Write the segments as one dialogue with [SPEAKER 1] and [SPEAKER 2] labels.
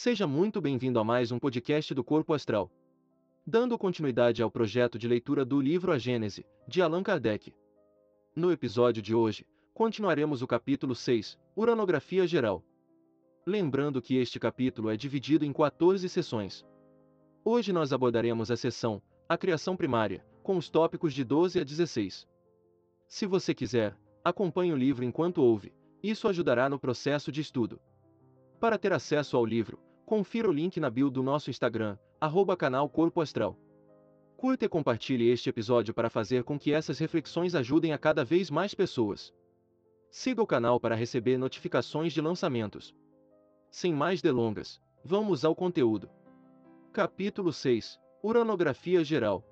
[SPEAKER 1] Seja muito bem-vindo a mais um podcast do Corpo Astral. Dando continuidade ao projeto de leitura do livro A Gênese, de Allan Kardec. No episódio de hoje, continuaremos o capítulo 6, Uranografia Geral. Lembrando que este capítulo é dividido em 14 sessões. Hoje nós abordaremos a sessão, a criação primária, com os tópicos de 12 a 16. Se você quiser, acompanhe o livro enquanto ouve, isso ajudará no processo de estudo. Para ter acesso ao livro, confira o link na bio do nosso Instagram, arroba canal Corpo Astral. Curta e compartilhe este episódio para fazer com que essas reflexões ajudem a cada vez mais pessoas. Siga o canal para receber notificações de lançamentos. Sem mais delongas, vamos ao conteúdo. Capítulo 6 Uranografia Geral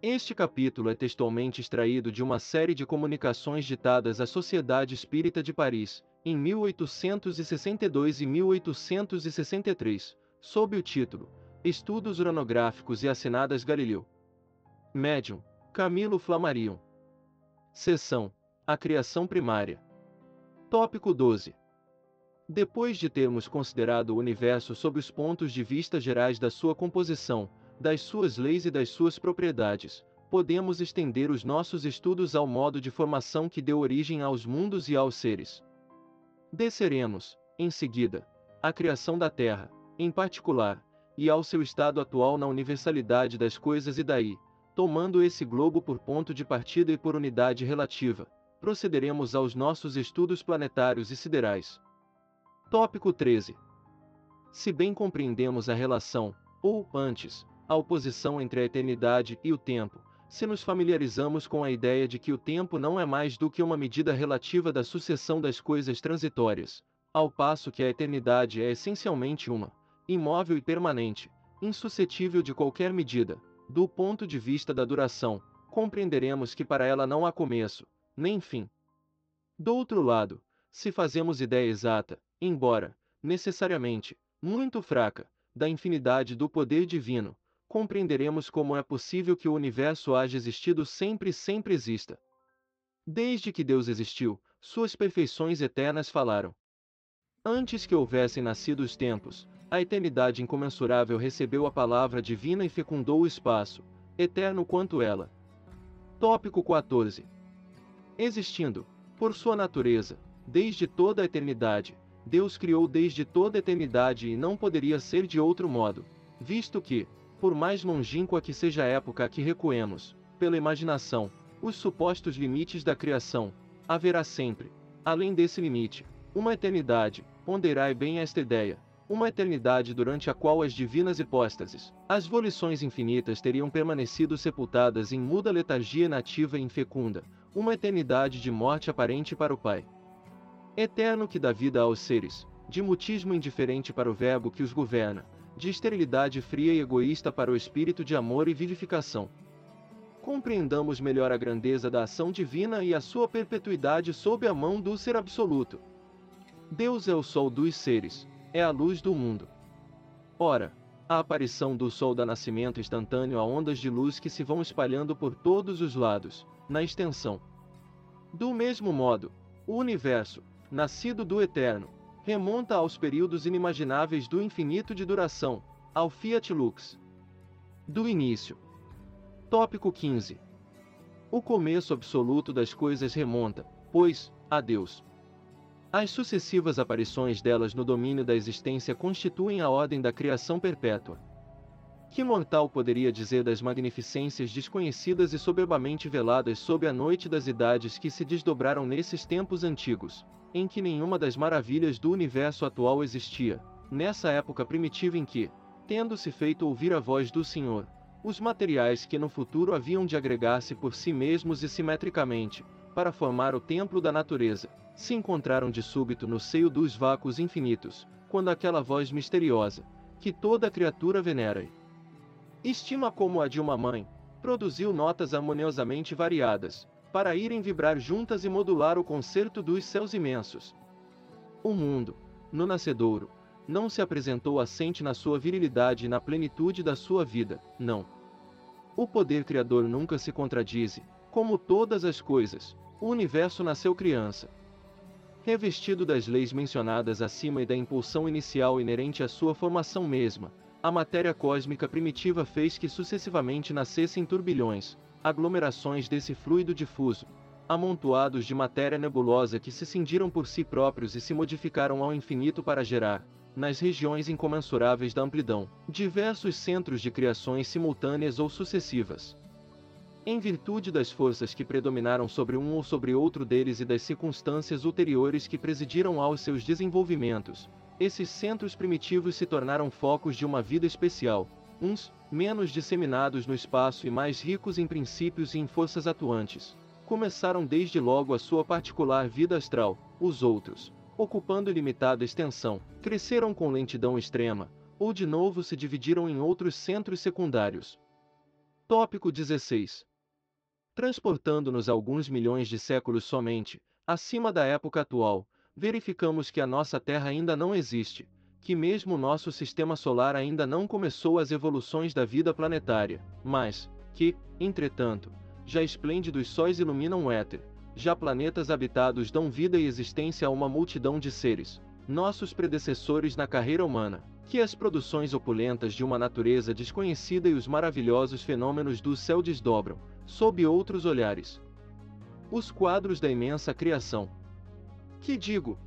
[SPEAKER 1] Este capítulo é textualmente extraído de uma série de comunicações ditadas à Sociedade Espírita de Paris, em 1862 e 1863, sob o título Estudos Uranográficos e Assinadas Galileu. Médium, Camilo Flammarion. Seção A Criação Primária. Tópico 12. Depois de termos considerado o universo sob os pontos de vista gerais da sua composição, das suas leis e das suas propriedades, podemos estender os nossos estudos ao modo de formação que deu origem aos mundos e aos seres. Desceremos, em seguida, à criação da Terra, em particular, e ao seu estado atual na universalidade das coisas e daí, tomando esse globo por ponto de partida e por unidade relativa, procederemos aos nossos estudos planetários e siderais. Tópico 13. Se bem compreendemos a relação, ou, antes, a oposição entre a eternidade e o tempo, se nos familiarizamos com a ideia de que o tempo não é mais do que uma medida relativa da sucessão das coisas transitórias, ao passo que a eternidade é essencialmente uma, imóvel e permanente, insuscetível de qualquer medida, do ponto de vista da duração, compreenderemos que para ela não há começo, nem fim. Do outro lado, se fazemos ideia exata, embora, necessariamente, muito fraca, da infinidade do poder divino, compreenderemos como é possível que o universo haja existido sempre e sempre exista. Desde que Deus existiu, suas perfeições eternas falaram. Antes que houvessem nascido os tempos, a eternidade incomensurável recebeu a palavra divina e fecundou o espaço, eterno quanto ela. Tópico 14. Existindo, por sua natureza, desde toda a eternidade, Deus criou desde toda a eternidade e não poderia ser de outro modo, visto que, por mais longínqua que seja a época que recuemos, pela imaginação, os supostos limites da criação, haverá sempre, além desse limite, uma eternidade, ponderai bem esta ideia, uma eternidade durante a qual as divinas hipóstases, as volições infinitas teriam permanecido sepultadas em muda letargia nativa e infecunda, uma eternidade de morte aparente para o Pai. Eterno que dá vida aos seres, de mutismo indiferente para o Verbo que os governa, de esterilidade fria e egoísta para o espírito de amor e vivificação. Compreendamos melhor a grandeza da ação divina e a sua perpetuidade sob a mão do Ser Absoluto. Deus é o Sol dos seres, é a luz do mundo. Ora, a aparição do Sol dá nascimento instantâneo a ondas de luz que se vão espalhando por todos os lados, na extensão. Do mesmo modo, o universo, nascido do Eterno, remonta aos períodos inimagináveis do infinito de duração, ao Fiat Lux. Do início. Tópico 15. O começo absoluto das coisas remonta, pois, a Deus. As sucessivas aparições delas no domínio da existência constituem a ordem da criação perpétua. Que mortal poderia dizer das magnificências desconhecidas e soberbamente veladas sob a noite das idades que se desdobraram nesses tempos antigos, em que nenhuma das maravilhas do universo atual existia, nessa época primitiva em que, tendo-se feito ouvir a voz do Senhor, os materiais que no futuro haviam de agregar-se por si mesmos e simetricamente, para formar o templo da natureza, se encontraram de súbito no seio dos vácuos infinitos, quando aquela voz misteriosa, que toda criatura venera estima como a de uma mãe, produziu notas harmoniosamente variadas, para irem vibrar juntas e modular o concerto dos céus imensos. O mundo, no nascedouro, não se apresentou assente na sua virilidade e na plenitude da sua vida, não. O poder criador nunca se contradize, como todas as coisas, o universo nasceu criança. Revestido das leis mencionadas acima e da impulsão inicial inerente à sua formação mesma, a matéria cósmica primitiva fez que sucessivamente nascessem turbilhões, aglomerações desse fluido difuso, amontoados de matéria nebulosa que se cindiram por si próprios e se modificaram ao infinito para gerar, nas regiões incomensuráveis da amplidão, diversos centros de criações simultâneas ou sucessivas. Em virtude das forças que predominaram sobre um ou sobre outro deles e das circunstâncias ulteriores que presidiram aos seus desenvolvimentos, esses centros primitivos se tornaram focos de uma vida especial, uns, menos disseminados no espaço e mais ricos em princípios e em forças atuantes. Começaram desde logo a sua particular vida astral, os outros, ocupando limitada extensão, cresceram com lentidão extrema, ou de novo se dividiram em outros centros secundários. Tópico 16. Transportando-nos alguns milhões de séculos somente, acima da época atual, verificamos que a nossa Terra ainda não existe, que mesmo o nosso sistema solar ainda não começou as evoluções da vida planetária, mas que, entretanto, já esplêndidos sóis iluminam o éter, já planetas habitados dão vida e existência a uma multidão de seres, nossos predecessores na carreira humana, que as produções opulentas de uma natureza desconhecida e os maravilhosos fenômenos do céu desdobram, sob outros olhares. Os quadros da imensa criação, que digo?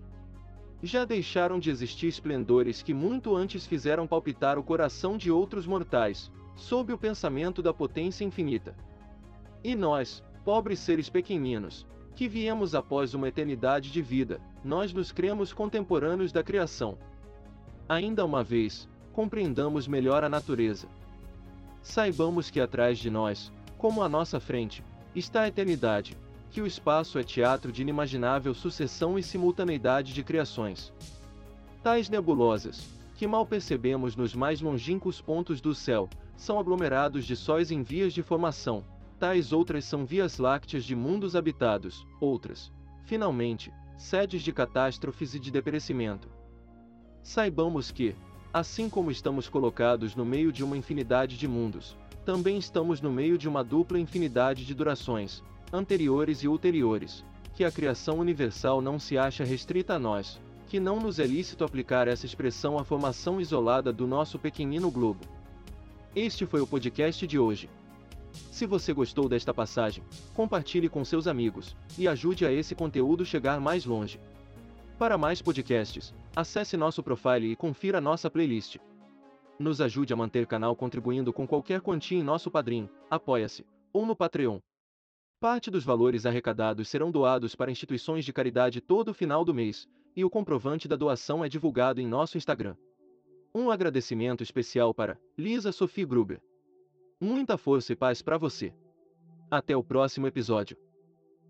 [SPEAKER 1] Já deixaram de existir esplendores que muito antes fizeram palpitar o coração de outros mortais, sob o pensamento da potência infinita. E nós, pobres seres pequeninos, que viemos após uma eternidade de vida, nós nos cremos contemporâneos da criação. Ainda uma vez, compreendamos melhor a natureza. Saibamos que atrás de nós, como à nossa frente, está a eternidade, que o espaço é teatro de inimaginável sucessão e simultaneidade de criações. Tais nebulosas, que mal percebemos nos mais longínquos pontos do céu, são aglomerados de sóis em vias de formação, tais outras são vias lácteas de mundos habitados, outras, finalmente, sedes de catástrofes e de deperecimento. Saibamos que, assim como estamos colocados no meio de uma infinidade de mundos, também estamos no meio de uma dupla infinidade de durações, anteriores e ulteriores, que a criação universal não se acha restrita a nós, que não nos é lícito aplicar essa expressão à formação isolada do nosso pequenino globo. Este foi o podcast de hoje. Se você gostou desta passagem, compartilhe com seus amigos e ajude a esse conteúdo chegar mais longe. Para mais podcasts, acesse nosso profile e confira nossa playlist. Nos ajude a manter canal contribuindo com qualquer quantia em nosso padrinho, apoia-se, ou no Patreon. Parte dos valores arrecadados serão doados para instituições de caridade todo final do mês, e o comprovante da doação é divulgado em nosso Instagram. Um agradecimento especial para Lisa Sophie Gruber. Muita força e paz para você. Até o próximo episódio.